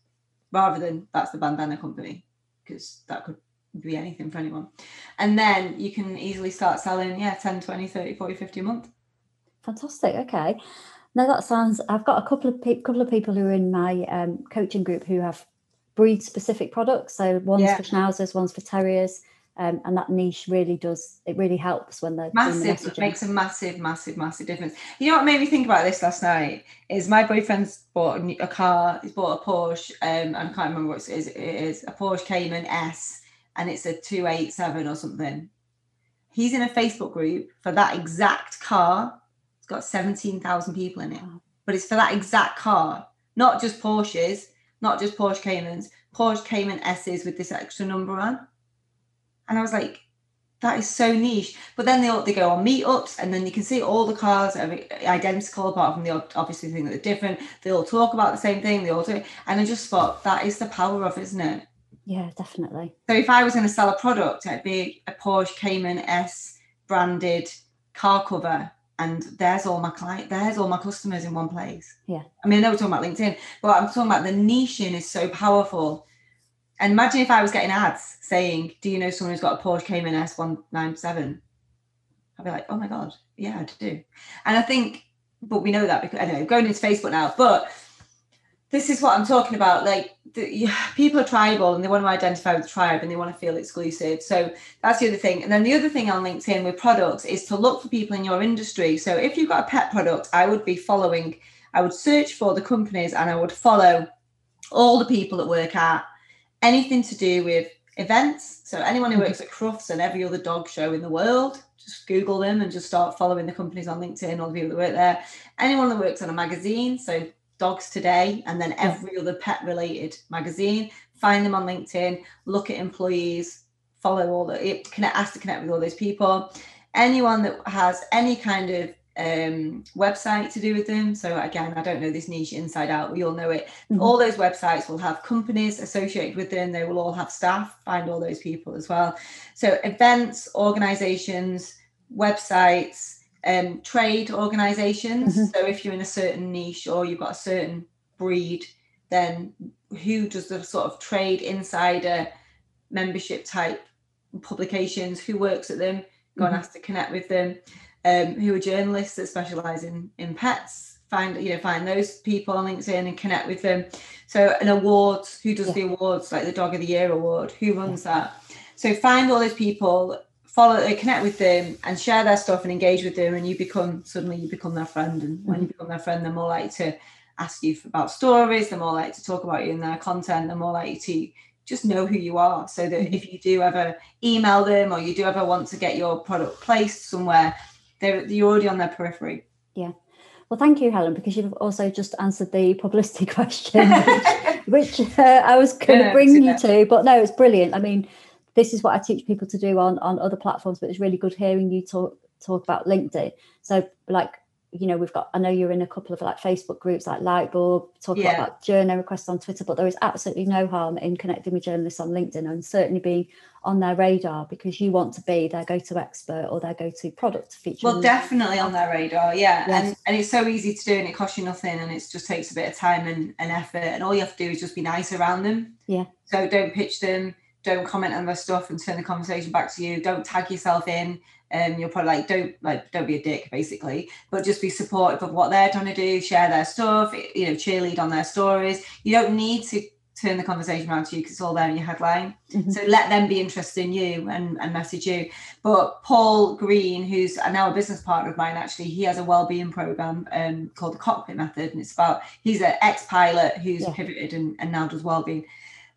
rather than that's the bandana company, because that could be anything for anyone. And then you can easily start selling, yeah, 10, 20, 30, 40, 50 a month. Fantastic. Okay. Now that sounds. I've got a couple of pe- couple of people who are in my um, coaching group who have breed specific products. So one's yeah. for schnauzers, one's for terriers. Um, and that niche really does it really helps when they're massive the makes a massive massive massive difference you know what made me think about this last night is my boyfriend's bought a car he's bought a porsche um and i can't remember what it is it is a porsche cayman s and it's a 287 or something he's in a facebook group for that exact car it's got 17,000 people in it but it's for that exact car not just porsches not just Porsche Caymans, Porsche Cayman S's with this extra number on. And I was like, that is so niche. But then they all, they go on meetups, and then you can see all the cars are identical, apart from the obviously thing that they're different. They all talk about the same thing. They all do, it. and I just thought that is the power of, isn't it? Yeah, definitely. So if I was going to sell a product, it'd be a Porsche Cayman S branded car cover and there's all my client there's all my customers in one place. Yeah. I mean i know we're talking about linkedin but i'm talking about the niching is so powerful. And imagine if i was getting ads saying do you know someone who's got a porsche cayman s197 i'd be like oh my god. Yeah i do. And i think but we know that because i know going into facebook now but this is what I'm talking about. Like the, people are tribal and they want to identify with the tribe and they want to feel exclusive. So that's the other thing. And then the other thing on LinkedIn with products is to look for people in your industry. So if you've got a pet product, I would be following, I would search for the companies and I would follow all the people that work at anything to do with events. So anyone who mm-hmm. works at Crufts and every other dog show in the world, just Google them and just start following the companies on LinkedIn, all the people that work there. Anyone that works on a magazine, so Dogs Today, and then every other pet related magazine. Find them on LinkedIn, look at employees, follow all the, it, connect, ask to connect with all those people. Anyone that has any kind of um, website to do with them. So again, I don't know this niche inside out. We all know it. Mm-hmm. All those websites will have companies associated with them. They will all have staff. Find all those people as well. So events, organizations, websites, um, trade organizations. Mm-hmm. So if you're in a certain niche or you've got a certain breed, then who does the sort of trade insider membership type publications? Who works at them? Go mm-hmm. and ask to connect with them um, who are journalists that specialize in in pets find you know find those people on linkedin and connect with them so an awards who does yeah. the awards like the dog of the year award who runs yeah. that so find all those people follow uh, connect with them and share their stuff and engage with them and you become suddenly you become their friend and when you mm-hmm. become their friend they're more likely to ask you about stories they're more likely to talk about you in their content they're more likely to just know who you are so that mm-hmm. if you do ever email them or you do ever want to get your product placed somewhere they're you're already on their periphery. Yeah. Well, thank you, Helen, because you've also just answered the publicity question, which, which uh, I was going to bring you to. But no, it's brilliant. I mean, this is what I teach people to do on on other platforms, but it's really good hearing you talk talk about LinkedIn. So, like you know, we've got, I know you're in a couple of like Facebook groups like Lightbulb, talk yeah. about journal requests on Twitter, but there is absolutely no harm in connecting with journalists on LinkedIn and certainly being on their radar because you want to be their go-to expert or their go-to product feature. Well, definitely on their radar, yeah. Yes. And, and it's so easy to do and it costs you nothing and it just takes a bit of time and, and effort and all you have to do is just be nice around them. Yeah. So don't pitch them, don't comment on their stuff and turn the conversation back to you, don't tag yourself in. Um, you're probably like don't like don't be a dick basically. But just be supportive of what they're trying to do share their stuff you know cheerlead on their stories. You don't need to turn the conversation around to you because it's all there in your headline. Mm-hmm. so let them be interested in you and, and message you. But paul green who's now a business partner of mine actually he has a well-being program um, called the cockpit method and it's about he's an ex-pilot who's yeah. pivoted and, and now does well-being.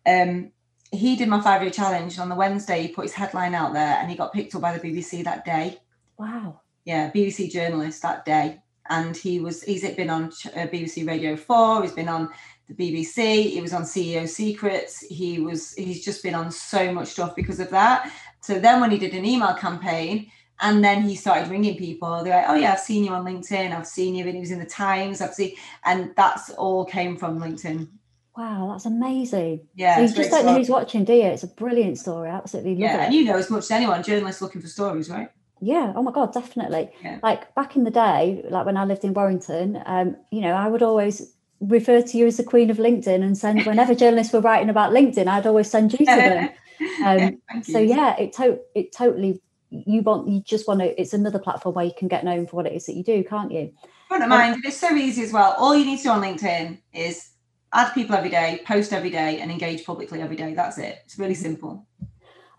Um, he did my five year challenge and on the Wednesday. He put his headline out there and he got picked up by the BBC that day. Wow. Yeah, BBC journalist that day. And he was, he's been on uh, BBC Radio 4, he's been on the BBC, he was on CEO Secrets. He was, he's just been on so much stuff because of that. So then when he did an email campaign, and then he started ringing people. They're like, "Oh yeah, I've seen you on LinkedIn. I've seen you." And he was in the Times. I've seen, and that's all came from LinkedIn. Wow, that's amazing. Yeah. So you just don't know who's watching, do you? It's a brilliant story. I absolutely love yeah, it. and you know as much as anyone, journalists looking for stories, right? Yeah. Oh my God, definitely. Yeah. Like back in the day, like when I lived in Warrington, um, you know, I would always refer to you as the queen of LinkedIn and send whenever journalists were writing about LinkedIn, I'd always send you to them. Um, so yeah, it to- it totally you want you just want to it's another platform where you can get known for what it is that you do, can't you? Don't mind. It's so easy as well. All you need to do on LinkedIn is add people every day, post every day, and engage publicly every day. That's it. It's really simple.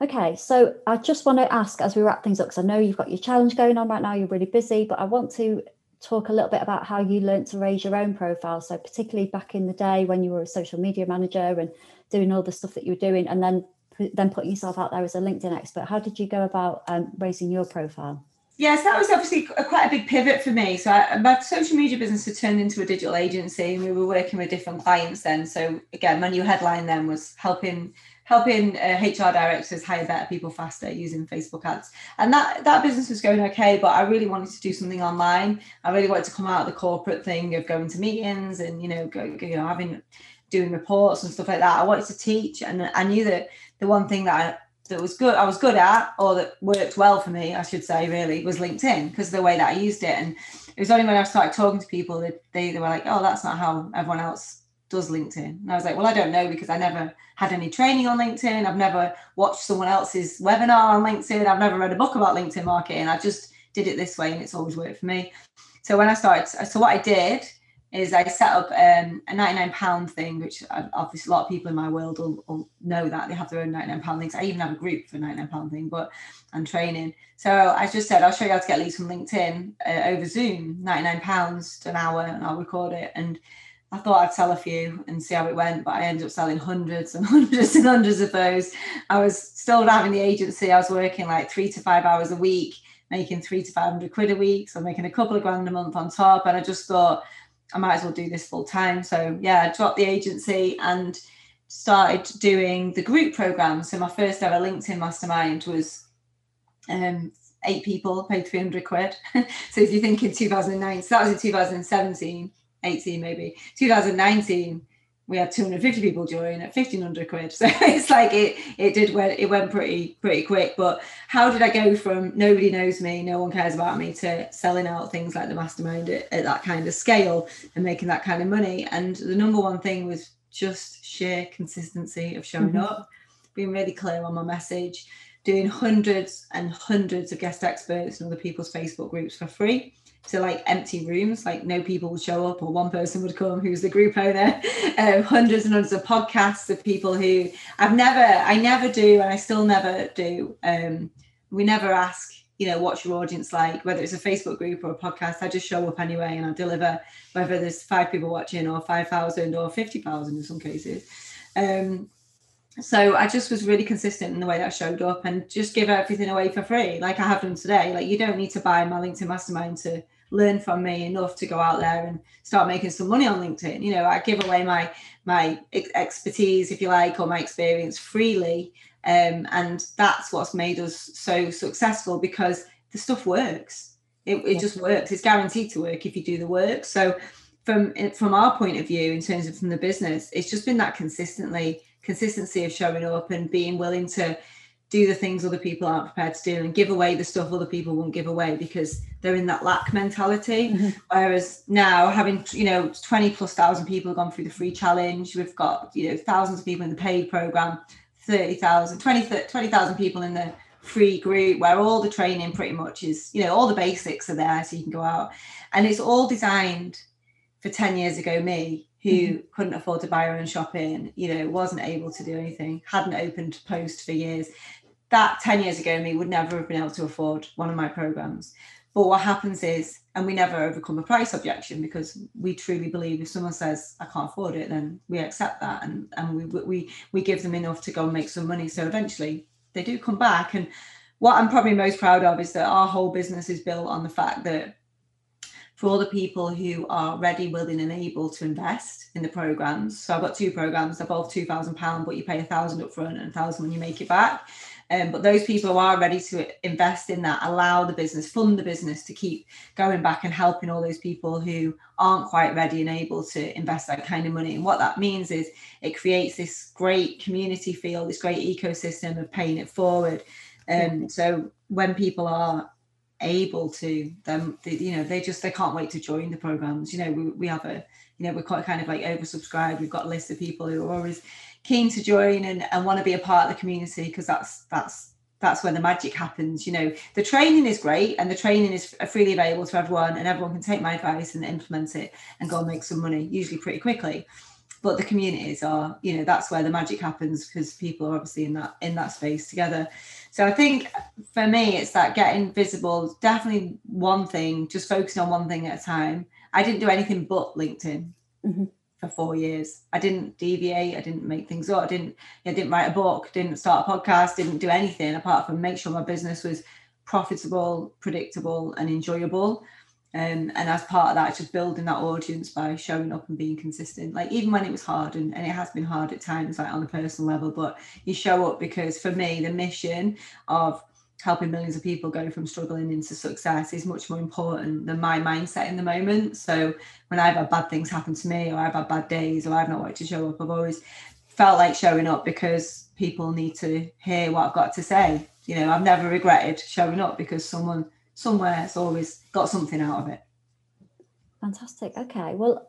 Okay, so I just want to ask as we wrap things up, because I know you've got your challenge going on right now, you're really busy, but I want to talk a little bit about how you learned to raise your own profile. So, particularly back in the day when you were a social media manager and doing all the stuff that you were doing, and then then putting yourself out there as a LinkedIn expert. How did you go about um, raising your profile? Yes, that was obviously quite a big pivot for me. So I, my social media business had turned into a digital agency, and we were working with different clients then. So again, my new headline then was helping helping uh, HR directors hire better people faster using Facebook ads, and that that business was going okay. But I really wanted to do something online. I really wanted to come out of the corporate thing of going to meetings and you know go, you know having doing reports and stuff like that. I wanted to teach, and I knew that the one thing that I that was good I was good at or that worked well for me I should say really was LinkedIn because the way that I used it. And it was only when I started talking to people that they, they were like oh that's not how everyone else does LinkedIn. And I was like well I don't know because I never had any training on LinkedIn. I've never watched someone else's webinar on LinkedIn. I've never read a book about LinkedIn marketing. I just did it this way and it's always worked for me. So when I started so what I did is I set up um, a 99 pound thing, which obviously a lot of people in my world will, will, know that they have their own 99 pound things. I even have a group for 99 pound thing, but and training. So I just said, I'll show you how to get leads from LinkedIn uh, over Zoom, 99 pounds an hour, and I'll record it. And I thought I'd sell a few and see how it went, but I ended up selling hundreds and hundreds and hundreds of those. I was still having the agency. I was working like three to five hours a week, making three to 500 quid a week. So making a couple of grand a month on top. And I just thought, I might as well do this full time. So yeah, I dropped the agency and started doing the group program. So my first ever LinkedIn mastermind was um, eight people paid 300 quid. so if you think in 2009, so that was in 2017, 18 maybe, 2019, we had 250 people join at 1500 quid. So it's like it it did went it went pretty pretty quick. But how did I go from nobody knows me, no one cares about me to selling out things like the mastermind at, at that kind of scale and making that kind of money? And the number one thing was just sheer consistency of showing mm-hmm. up, being really clear on my message, doing hundreds and hundreds of guest experts in other people's Facebook groups for free to like empty rooms, like no people would show up or one person would come who's the group owner. Um, hundreds and hundreds of podcasts of people who I've never, I never do, and I still never do. Um, we never ask, you know, what's your audience like, whether it's a Facebook group or a podcast. I just show up anyway and I deliver, whether there's five people watching or 5,000 or 50,000 in some cases. Um, so I just was really consistent in the way that I showed up and just give everything away for free, like I have done today. Like you don't need to buy my LinkedIn Mastermind to learn from me enough to go out there and start making some money on LinkedIn. You know, I give away my my expertise, if you like, or my experience freely, um, and that's what's made us so successful because the stuff works. It, it just works. It's guaranteed to work if you do the work. So, from from our point of view, in terms of from the business, it's just been that consistently consistency of showing up and being willing to do the things other people aren't prepared to do and give away the stuff other people won't give away because they're in that lack mentality. Mm-hmm. Whereas now having, you know, 20 plus thousand people have gone through the free challenge, we've got, you know, thousands of people in the paid program, 30,000, 20,000 20, people in the free group where all the training pretty much is, you know, all the basics are there so you can go out. And it's all designed for 10 years ago me who mm-hmm. couldn't afford to buy her own shopping, you know, wasn't able to do anything, hadn't opened post for years. That 10 years ago me would never have been able to afford one of my programs. But what happens is and we never overcome a price objection because we truly believe if someone says i can't afford it then we accept that and and we we we give them enough to go and make some money. So eventually they do come back. And what i'm probably most proud of is that our whole business is built on the fact that for all the people who are ready, willing, and able to invest in the programs. So I've got two programs. They're both two thousand pound, but you pay a thousand up front and a thousand when you make it back. Um, but those people who are ready to invest in that, allow the business, fund the business to keep going back and helping all those people who aren't quite ready and able to invest that kind of money. And what that means is it creates this great community feel, this great ecosystem of paying it forward. Um, so when people are able to them they, you know they just they can't wait to join the programs. You know we, we have a you know we're quite kind of like oversubscribed. We've got a list of people who are always keen to join and, and want to be a part of the community because that's that's that's where the magic happens you know. The training is great and the training is freely available to everyone and everyone can take my advice and implement it and go and make some money usually pretty quickly but the communities are you know that's where the magic happens because people are obviously in that in that space together so i think for me it's that getting visible definitely one thing just focusing on one thing at a time i didn't do anything but linkedin mm-hmm for four years. I didn't deviate. I didn't make things up. I didn't. I didn't write a book. Didn't start a podcast. Didn't do anything apart from make sure my business was profitable, predictable, and enjoyable. Um, and as part of that, just building that audience by showing up and being consistent. Like even when it was hard, and, and it has been hard at times, like on a personal level, but you show up because for me, the mission of helping millions of people go from struggling into success is much more important than my mindset in the moment. So when I've had bad things happen to me or I've had bad days or I've not wanted to show up, I've always felt like showing up because people need to hear what I've got to say. You know, I've never regretted showing up because someone somewhere has always got something out of it. Fantastic. Okay. Well,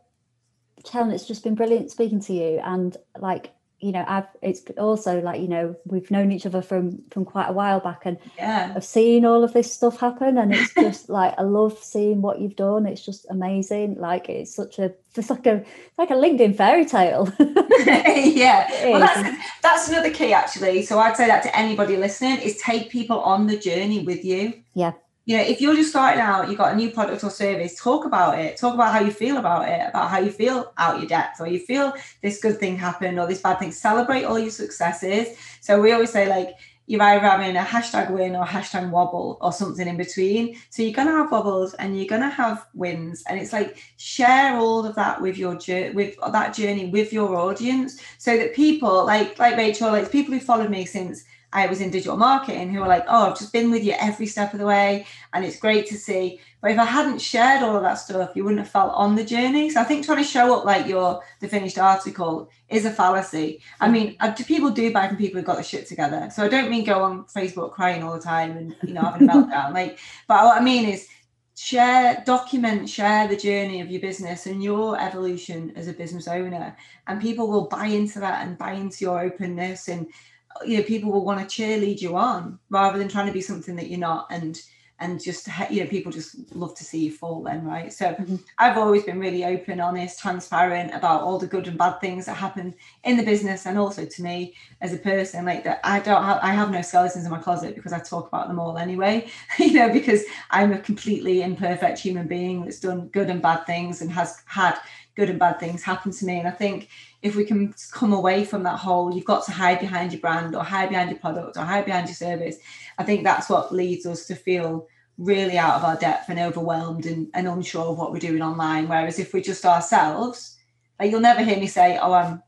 Helen, it's just been brilliant speaking to you. And like you know i've it's also like you know we've known each other from from quite a while back and yeah i've seen all of this stuff happen and it's just like i love seeing what you've done it's just amazing like it's such a it's like a it's like a linkedin fairy tale yeah well that's that's another key actually so i'd say that to anybody listening is take people on the journey with you yeah you know, if you're just starting out, you've got a new product or service, talk about it. Talk about how you feel about it, about how you feel out your depth, or you feel this good thing happened or this bad thing. Celebrate all your successes. So we always say, like, you're either having a hashtag win or hashtag wobble or something in between. So you're gonna have wobbles and you're gonna have wins, and it's like share all of that with your with that journey with your audience, so that people like like Rachel, like people who followed me since I was in digital marketing who were like, oh, I've just been with you every step of the way and it's great to see. But if I hadn't shared all of that stuff, you wouldn't have felt on the journey. So I think trying to show up like you're the finished article is a fallacy. I mean, uh, do people do buy from people who've got the shit together? So I don't mean go on Facebook crying all the time and you know having a meltdown. Like, but what I mean is share document share the journey of your business and your evolution as a business owner and people will buy into that and buy into your openness and you know people will want to cheerlead you on rather than trying to be something that you're not and and just you know people just love to see you fall then right so mm-hmm. i've always been really open honest transparent about all the good and bad things that happen in the business and also to me as a person like that i don't have i have no skeletons in my closet because i talk about them all anyway you know because i'm a completely imperfect human being that's done good and bad things and has had good and bad things happen to me. And i think if we can come away from that whole you've got to hide behind your brand or hide behind your product or hide behind your service. I think that's what leads us to feel really out of our depth and overwhelmed and, and unsure of what we're doing online. Whereas if we're just ourselves like you'll never hear me say oh i'm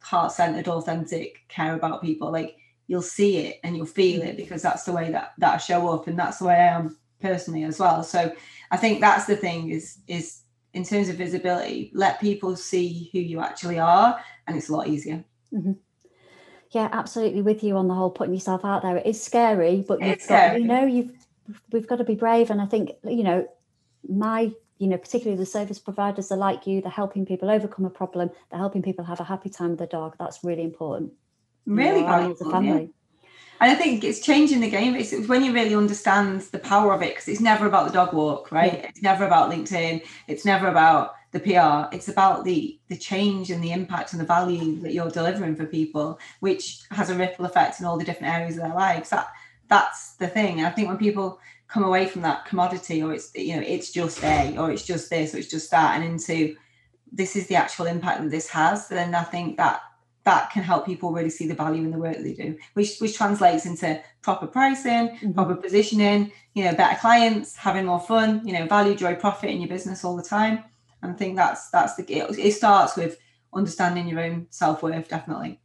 heart-centered authentic care about people. Like you'll see it and you'll feel it mm-hmm. because that's the way that that I show up and that's the way I am personally as well. So I think that's the thing is is in terms of visibility, let people see who you actually are, and it's a lot easier. Mm-hmm. Yeah, absolutely with you on the whole putting yourself out there. It is scary, but you've got, you know, you've we've got to be brave. And I think, you know, my, you know, particularly the service providers are like you, they're helping people overcome a problem, they're helping people have a happy time with their dog. That's really important. Really you know, valuable. As a family. Yeah. And I think it's changing the game. It's, when you really understand the power of it, because it's never about the dog walk, right? Yeah. It's never about LinkedIn. It's never about the PR. It's about the the change and the impact and the value that you're delivering for people, which has a ripple effect in all the different areas of their lives. That that's the thing. And I think when people come away from that commodity, or it's you know, it's just A, or it's just this, or it's just that, and into this is the actual impact that this has, then I think that that can help people really see the value in the work they do, which which translates into proper pricing, mm-hmm. proper positioning, you know, better clients, having more fun, you know, value, joy, profit in your business all the time. And I think that's that's the it, it starts with understanding your own self worth, definitely.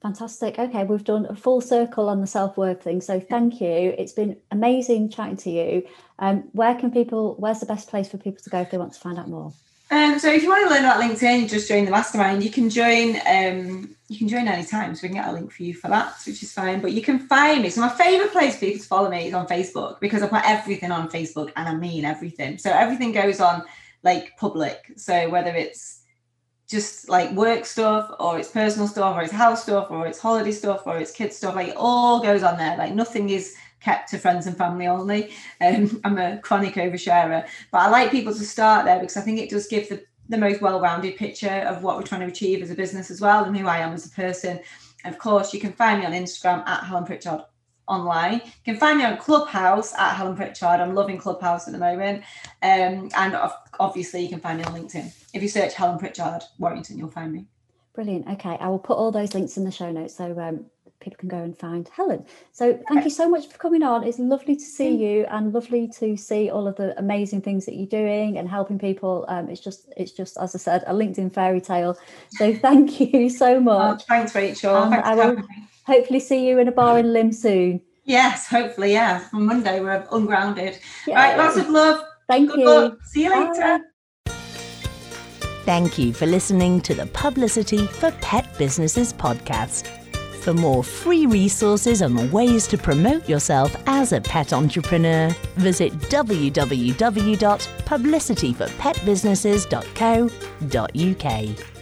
Fantastic. Okay, we've done a full circle on the self worth thing. So thank you. It's been amazing chatting to you. Um, where can people? Where's the best place for people to go if they want to find out more? Um, so if you want to learn about LinkedIn, just join the mastermind. You can join. Um, you can join anytime, so we can get a link for you for that, which is fine. But you can find me. So my favorite place for people to follow me is on Facebook because I put everything on Facebook, and I mean everything. So everything goes on like public. So whether it's just like work stuff, or it's personal stuff, or it's house stuff, or it's holiday stuff, or it's kids stuff, like it all goes on there. Like nothing is kept to friends and family only. Um, I'm a chronic oversharer, but I like people to start there because I think it does give the, the most well-rounded picture of what we're trying to achieve as a business as well and who I am as a person. Of course, you can find me on Instagram at Helen Pritchard online. You can find me on Clubhouse at Helen Pritchard. I'm loving Clubhouse at the moment. Um, and obviously, you can find me on LinkedIn. If you search Helen Pritchard Warrington, you'll find me. Brilliant. Okay, I will put all those links in the show notes. So um, people can go and find Helen. So thank you so much for coming on. It's lovely to see you and lovely to see all of the amazing things that you're doing and helping people. Um, it's just it's just as I said a LinkedIn fairy tale. So thank you so oh, much. Oh, thanks, Rachel. Thanks I will hopefully see you in a bar in Lymm soon. Yes, hopefully, yeah. From Monday we're ungrounded. Yay. Right, lots of love. Thank Good you. Luck. See you Bye. later. Thank you for listening to the Publicity for Pet Businesses podcast. For more free resources and ways to promote yourself as a pet entrepreneur, visit www.publicityforpetbusinesses.co.uk.